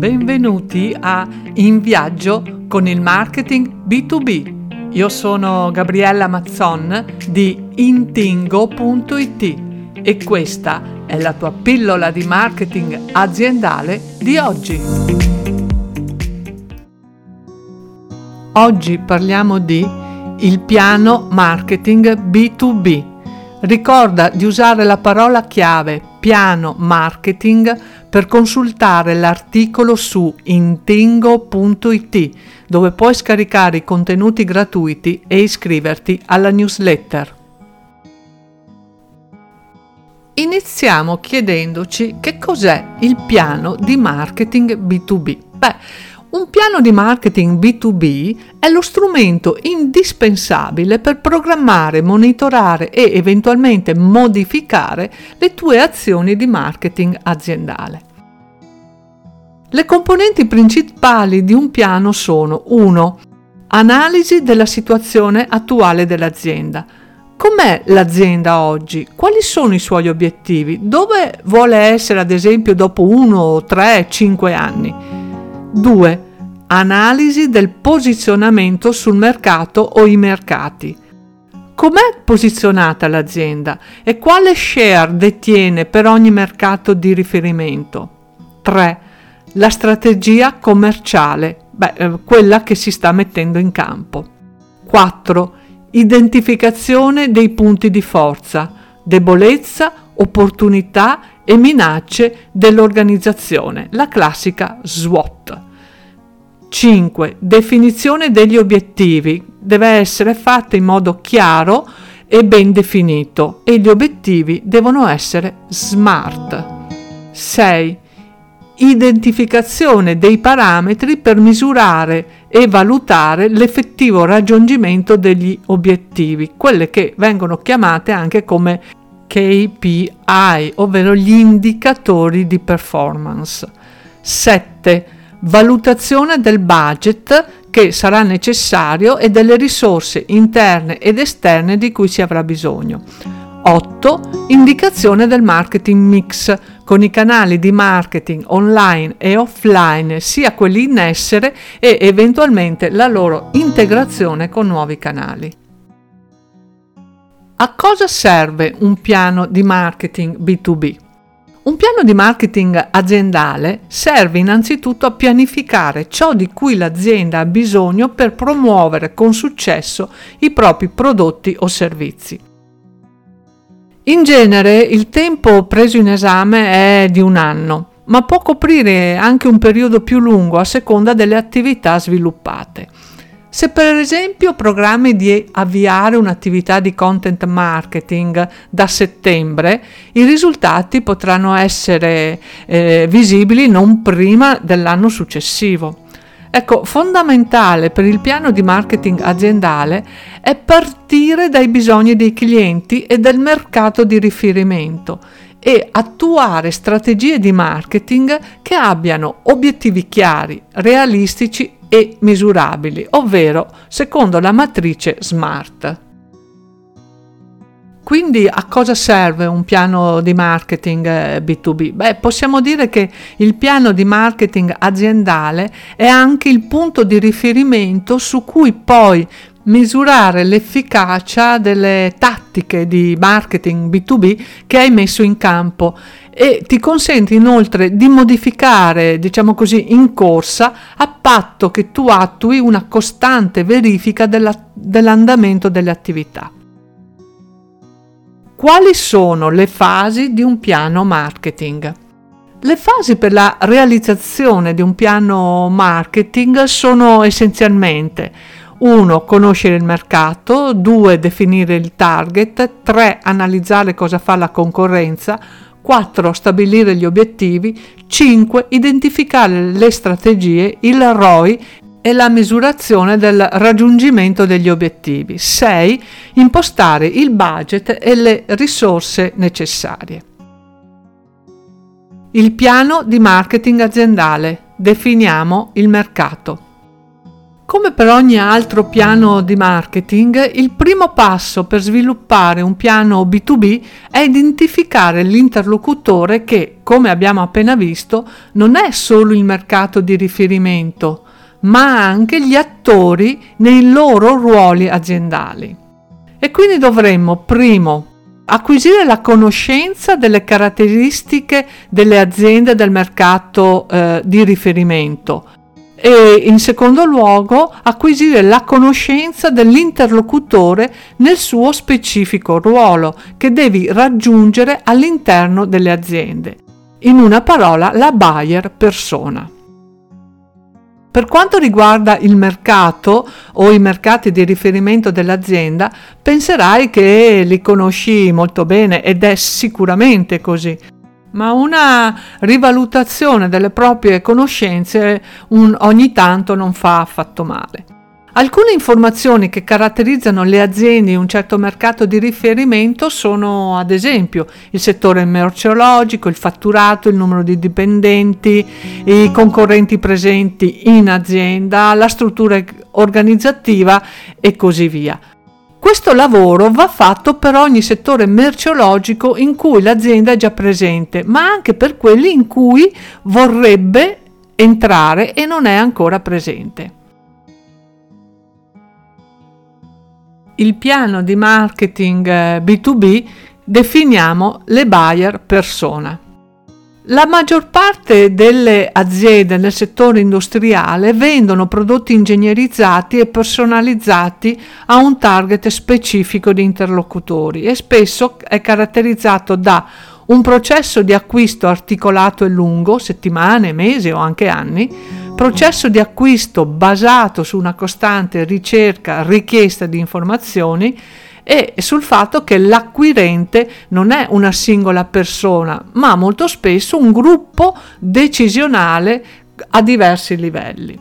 benvenuti a In Viaggio con il marketing B2B. Io sono Gabriella Mazzon di intingo.it e questa è la tua pillola di marketing aziendale di oggi. Oggi parliamo di il piano marketing B2B. Ricorda di usare la parola chiave piano marketing per consultare l'articolo su intingo.it dove puoi scaricare i contenuti gratuiti e iscriverti alla newsletter. Iniziamo chiedendoci che cos'è il piano di marketing B2B. Beh, un piano di marketing B2B è lo strumento indispensabile per programmare, monitorare e eventualmente modificare le tue azioni di marketing aziendale. Le componenti principali di un piano sono 1. Analisi della situazione attuale dell'azienda. Com'è l'azienda oggi? Quali sono i suoi obiettivi? Dove vuole essere ad esempio dopo 1, 3, 5 anni? 2. Analisi del posizionamento sul mercato o i mercati. Com'è posizionata l'azienda e quale share detiene per ogni mercato di riferimento? 3. La strategia commerciale, beh, eh, quella che si sta mettendo in campo. 4. Identificazione dei punti di forza, debolezza, opportunità e minacce dell'organizzazione, la classica SWOT. 5. Definizione degli obiettivi. Deve essere fatta in modo chiaro e ben definito e gli obiettivi devono essere SMART. 6. Identificazione dei parametri per misurare e valutare l'effettivo raggiungimento degli obiettivi, quelle che vengono chiamate anche come KPI, ovvero gli indicatori di performance. 7. Valutazione del budget che sarà necessario e delle risorse interne ed esterne di cui si avrà bisogno. 8. Indicazione del marketing mix con i canali di marketing online e offline, sia quelli in essere e eventualmente la loro integrazione con nuovi canali. A cosa serve un piano di marketing B2B? Un piano di marketing aziendale serve innanzitutto a pianificare ciò di cui l'azienda ha bisogno per promuovere con successo i propri prodotti o servizi. In genere il tempo preso in esame è di un anno, ma può coprire anche un periodo più lungo a seconda delle attività sviluppate. Se per esempio programmi di avviare un'attività di content marketing da settembre, i risultati potranno essere eh, visibili non prima dell'anno successivo. Ecco, fondamentale per il piano di marketing aziendale è partire dai bisogni dei clienti e del mercato di riferimento e attuare strategie di marketing che abbiano obiettivi chiari, realistici e misurabili, ovvero secondo la matrice SMART. Quindi a cosa serve un piano di marketing B2B? Eh, Beh, possiamo dire che il piano di marketing aziendale è anche il punto di riferimento su cui poi misurare l'efficacia delle tattiche di marketing B2B che hai messo in campo e ti consente inoltre di modificare, diciamo così, in corsa a patto che tu attui una costante verifica della, dell'andamento delle attività. Quali sono le fasi di un piano marketing? Le fasi per la realizzazione di un piano marketing sono essenzialmente 1. Conoscere il mercato, 2. Definire il target, 3. Analizzare cosa fa la concorrenza, 4. Stabilire gli obiettivi, 5. Identificare le strategie, il ROI e la misurazione del raggiungimento degli obiettivi, 6. Impostare il budget e le risorse necessarie. Il piano di marketing aziendale. Definiamo il mercato. Come per ogni altro piano di marketing, il primo passo per sviluppare un piano B2B è identificare l'interlocutore che, come abbiamo appena visto, non è solo il mercato di riferimento, ma anche gli attori nei loro ruoli aziendali. E quindi dovremmo, primo, acquisire la conoscenza delle caratteristiche delle aziende del mercato eh, di riferimento e in secondo luogo acquisire la conoscenza dell'interlocutore nel suo specifico ruolo che devi raggiungere all'interno delle aziende. In una parola, la buyer persona. Per quanto riguarda il mercato o i mercati di riferimento dell'azienda, penserai che li conosci molto bene ed è sicuramente così ma una rivalutazione delle proprie conoscenze un, ogni tanto non fa affatto male. Alcune informazioni che caratterizzano le aziende in un certo mercato di riferimento sono ad esempio il settore merceologico, il fatturato, il numero di dipendenti, i concorrenti presenti in azienda, la struttura organizzativa e così via. Questo lavoro va fatto per ogni settore merceologico in cui l'azienda è già presente, ma anche per quelli in cui vorrebbe entrare e non è ancora presente. Il piano di marketing B2B eh, definiamo le buyer persona. La maggior parte delle aziende nel settore industriale vendono prodotti ingegnerizzati e personalizzati a un target specifico di interlocutori e spesso è caratterizzato da un processo di acquisto articolato e lungo, settimane, mesi o anche anni, processo di acquisto basato su una costante ricerca, richiesta di informazioni e sul fatto che l'acquirente non è una singola persona, ma molto spesso un gruppo decisionale a diversi livelli.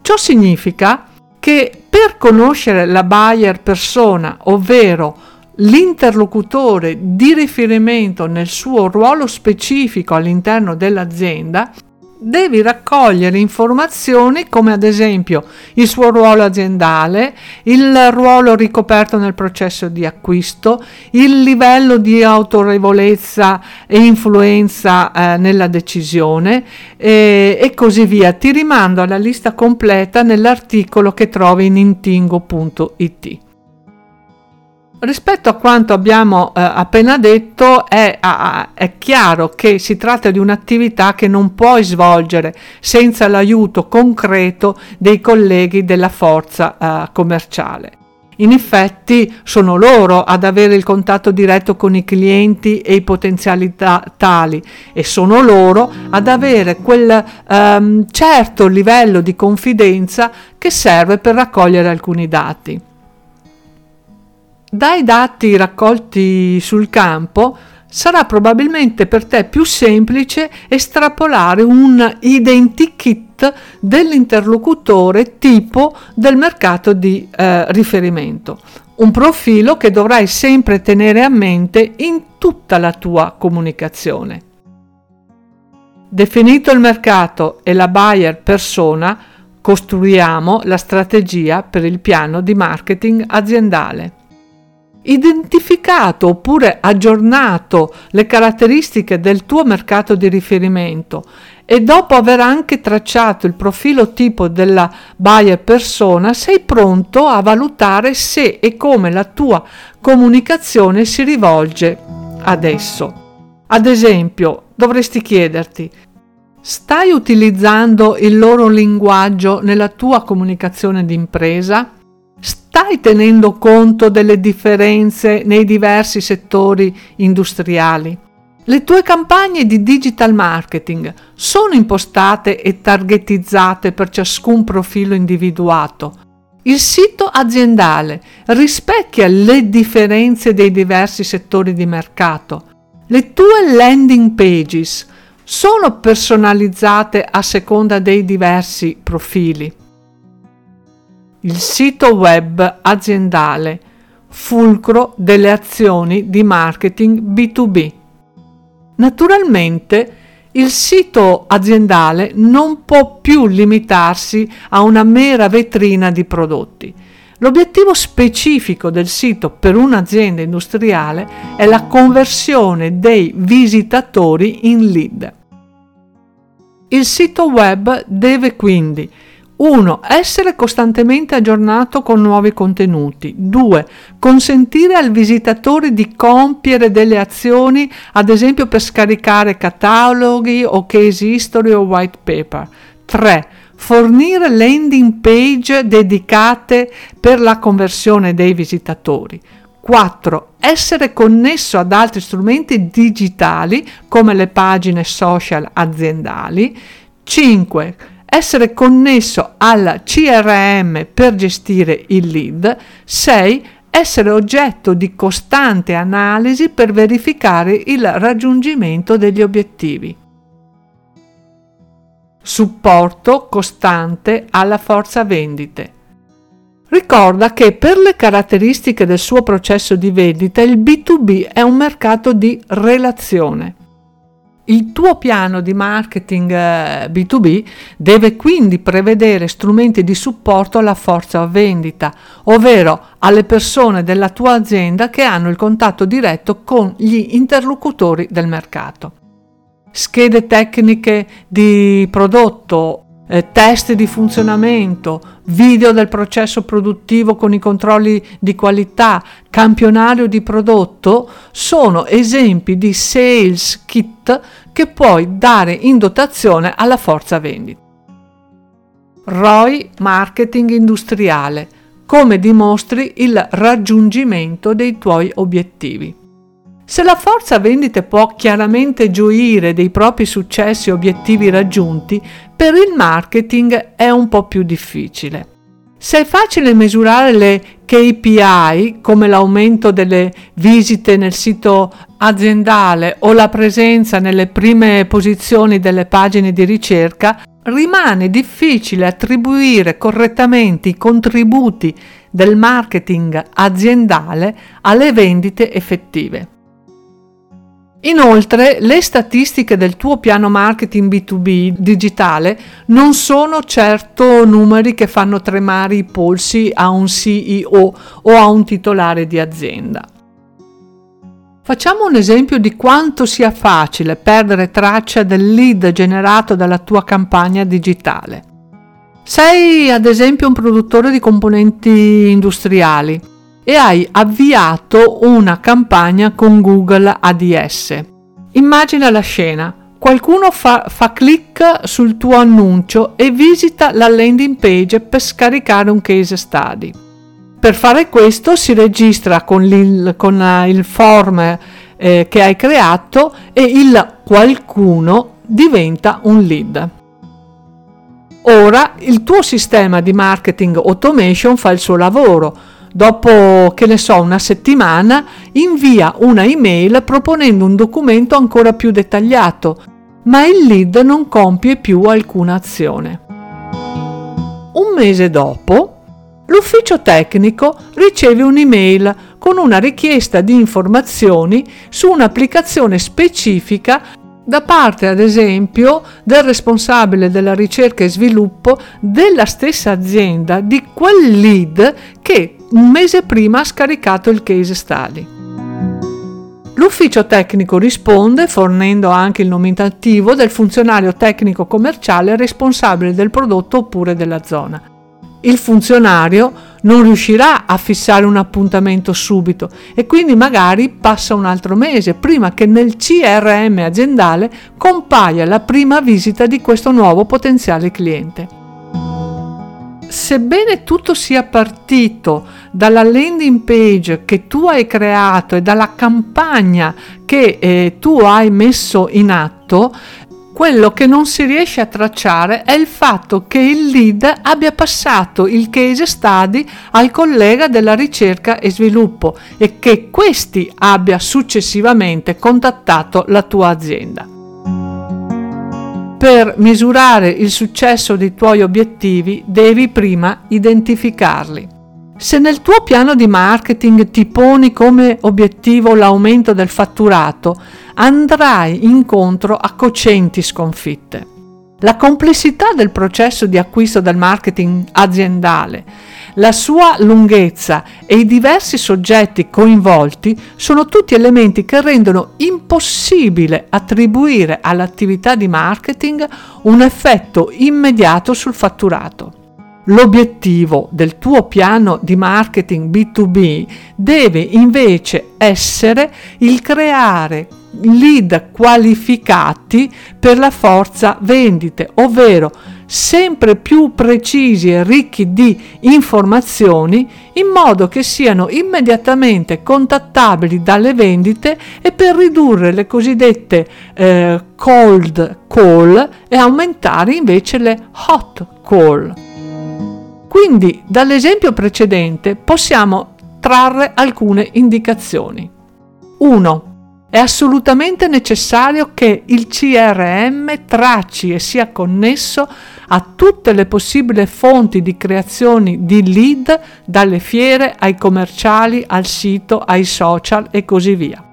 Ciò significa che per conoscere la buyer persona, ovvero l'interlocutore di riferimento nel suo ruolo specifico all'interno dell'azienda, devi raccogliere informazioni come ad esempio il suo ruolo aziendale, il ruolo ricoperto nel processo di acquisto, il livello di autorevolezza e influenza eh, nella decisione eh, e così via. Ti rimando alla lista completa nell'articolo che trovi in intingo.it. Rispetto a quanto abbiamo eh, appena detto, è, a, è, chiaro che si tratta di un'attività che non puoi svolgere senza l'aiuto concreto dei colleghi della forza eh, commerciale. In effetti sono loro ad avere il contatto diretto con i clienti e i potenziali tali e sono loro ad avere quel um, certo livello di confidenza che serve per raccogliere alcuni dati. Dai dati raccolti sul campo sarà probabilmente per te più semplice estrapolare un identikit dell'interlocutore tipo del mercato di eh, riferimento, un profilo che dovrai sempre tenere a mente in tutta la tua comunicazione. Definito il mercato e la buyer persona, costruiamo la strategia per il piano di marketing aziendale identificato oppure aggiornato le caratteristiche del tuo mercato di riferimento e dopo aver anche tracciato il profilo tipo della buyer persona, sei pronto a valutare se e come la tua comunicazione si rivolge ad esso. Ad esempio, dovresti chiederti, stai utilizzando il loro linguaggio nella tua comunicazione d'impresa? Stai tenendo conto delle differenze nei diversi settori industriali? Le tue campagne di digital marketing sono impostate e targetizzate per ciascun profilo individuato. Il sito aziendale rispecchia le differenze dei diversi settori di mercato. Le tue landing pages sono personalizzate a seconda dei diversi profili il sito web aziendale, fulcro delle azioni di marketing B2B. Naturalmente, il sito aziendale non può più limitarsi a una mera vetrina di prodotti. L'obiettivo specifico del sito per un'azienda industriale è la conversione dei visitatori in lead. Il sito web deve quindi 1. Essere costantemente aggiornato con nuovi contenuti. 2. Consentire al visitatore di compiere delle azioni, ad esempio per scaricare cataloghi o case history o white paper. 3. Fornire landing page dedicate per la conversione dei visitatori. 4. Essere connesso ad altri strumenti digitali come le pagine social aziendali. 5 essere connesso al CRM per gestire il lead, 6 essere oggetto di costante analisi per verificare il raggiungimento degli obiettivi. Supporto costante alla forza vendite. Ricorda che per le caratteristiche del suo processo di vendita il B2B è un mercato di relazione. Il tuo piano di marketing B2B eh, deve quindi prevedere strumenti di supporto alla forza vendita, ovvero alle persone della tua azienda che hanno il contatto diretto con gli interlocutori del mercato. Schede tecniche di prodotto eh, test di funzionamento, video del processo produttivo con i controlli di qualità, campionario di prodotto, sono esempi di sales kit che puoi dare in dotazione alla forza vendita. ROI Marketing Industriale. Come dimostri il raggiungimento dei tuoi obiettivi. Se la forza vendite può chiaramente gioire dei propri successi e obiettivi raggiunti, per il marketing è un po' più difficile. Se è facile misurare le KPI come l'aumento delle visite nel sito aziendale o la presenza nelle prime posizioni delle pagine di ricerca, rimane difficile attribuire correttamente i contributi del marketing aziendale alle vendite effettive. Inoltre, le statistiche del tuo piano marketing B2B digitale non sono certo numeri che fanno tremare i polsi a un CEO o a un titolare di azienda. Facciamo un esempio di quanto sia facile perdere traccia del lead generato dalla tua campagna digitale. Sei ad esempio un produttore di componenti industriali e hai avviato una campagna con Google ADS. Immagina la scena. Qualcuno fa, fa, clic sul tuo annuncio e visita la landing page per scaricare un case study. Per fare questo si registra con, il, con eh, il form eh, che hai creato e il qualcuno diventa un lead. Ora il tuo sistema di marketing automation fa il suo lavoro dopo che ne so una settimana invia una email proponendo un documento ancora più dettagliato, ma il lead non compie più alcuna azione. Un mese dopo, l'ufficio tecnico riceve un'email con una richiesta di informazioni su un'applicazione specifica da parte ad esempio del responsabile della ricerca e sviluppo della stessa azienda di quel lead che un mese prima ha scaricato il case study. L'ufficio tecnico risponde fornendo anche il nominativo del funzionario tecnico commerciale responsabile del prodotto oppure della zona. Il funzionario non riuscirà a fissare un appuntamento subito e quindi magari passa un altro mese prima che nel CRM aziendale compaia la prima visita di questo nuovo potenziale cliente. Sebbene tutto sia partito dalla landing page che tu hai creato e dalla campagna che eh, tu hai messo in atto, quello che non si riesce a tracciare è il fatto che il lead abbia passato il case study al collega della ricerca e sviluppo e che questi abbia successivamente contattato la tua azienda per misurare il successo dei tuoi obiettivi devi prima identificarli. Se nel tuo piano di marketing ti poni come obiettivo l'aumento del fatturato, andrai incontro a cocenti sconfitte. La complessità del processo di acquisto del marketing aziendale, la sua lunghezza e i diversi soggetti coinvolti sono tutti elementi che rendono impossibile attribuire all'attività di marketing un effetto immediato sul fatturato. L'obiettivo del tuo piano di marketing B2B deve invece essere il creare lead qualificati per la forza vendite, ovvero sempre più precisi e ricchi di informazioni in modo che siano immediatamente contattabili dalle vendite e per ridurre le cosiddette eh, cold call e aumentare invece le hot call. Quindi dall'esempio precedente possiamo trarre alcune indicazioni. 1 è assolutamente necessario che il CRM tracci e sia connesso a tutte le possibili fonti di creazione di lead, dalle fiere ai commerciali, al sito, ai social e così via.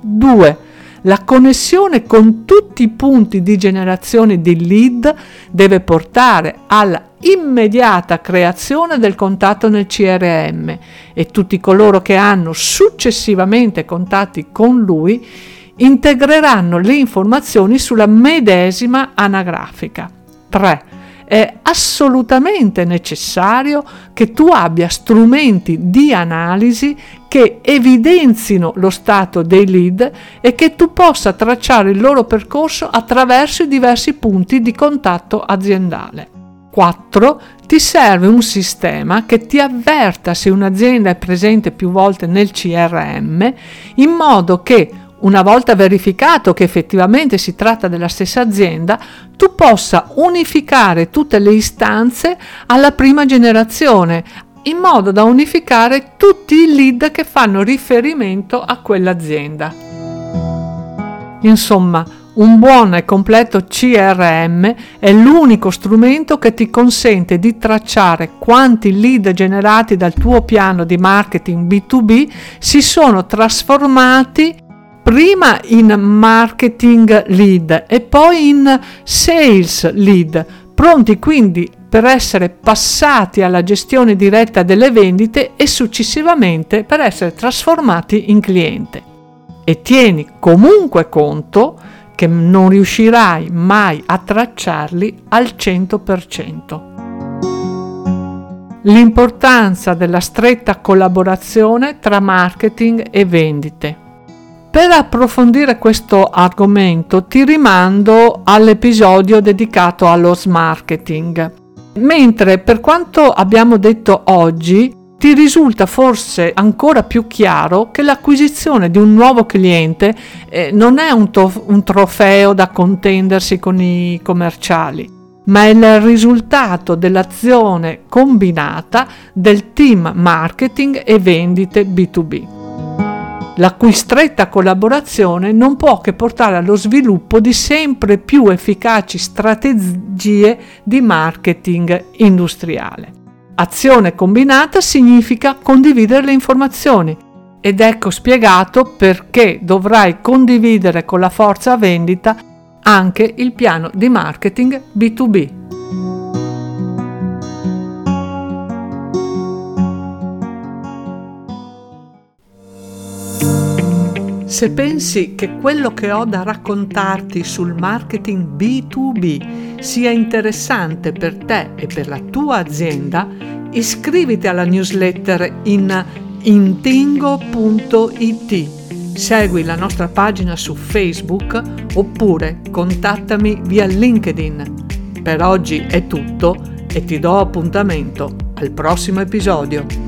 2 la connessione con tutti i punti di generazione di lead deve portare alla immediata creazione del contatto nel CRM e tutti coloro che hanno successivamente contatti con lui integreranno le informazioni sulla medesima anagrafica. 3 è assolutamente necessario che tu abbia strumenti di analisi che evidenzino lo stato dei lead e che tu possa tracciare il loro percorso attraverso i diversi punti di contatto aziendale. 4. Ti serve un sistema che ti avverta se un'azienda è presente più volte nel CRM in modo che una volta verificato che effettivamente si tratta della stessa azienda, tu possa unificare tutte le istanze alla prima generazione, in modo da unificare tutti i lead che fanno riferimento a quell'azienda. Insomma, un buon e completo CRM è l'unico strumento che ti consente di tracciare quanti lead generati dal tuo piano di marketing B2B si sono trasformati prima in marketing lead e poi in sales lead, pronti quindi per essere passati alla gestione diretta delle vendite e successivamente per essere trasformati in cliente. E tieni comunque conto che non riuscirai mai a tracciarli al 100%. L'importanza della stretta collaborazione tra marketing e vendite. Per approfondire questo argomento ti rimando all'episodio dedicato allo marketing. Mentre per quanto abbiamo detto oggi, ti risulta forse ancora più chiaro che l'acquisizione di un nuovo cliente eh, non è un, to- un trofeo da contendersi con i commerciali, ma è il risultato dell'azione combinata del team marketing e vendite B2B la cui stretta collaborazione non può che portare allo sviluppo di sempre più efficaci strategie di marketing industriale. Azione combinata significa condividere le informazioni ed ecco spiegato perché dovrai condividere con la forza vendita anche il piano di marketing B2B. Se pensi che quello che ho da raccontarti sul marketing B2B sia interessante per te e per la tua azienda, iscriviti alla newsletter in intingo.it. Segui la nostra pagina su Facebook oppure contattami via LinkedIn. Per oggi è tutto e ti do appuntamento al prossimo episodio.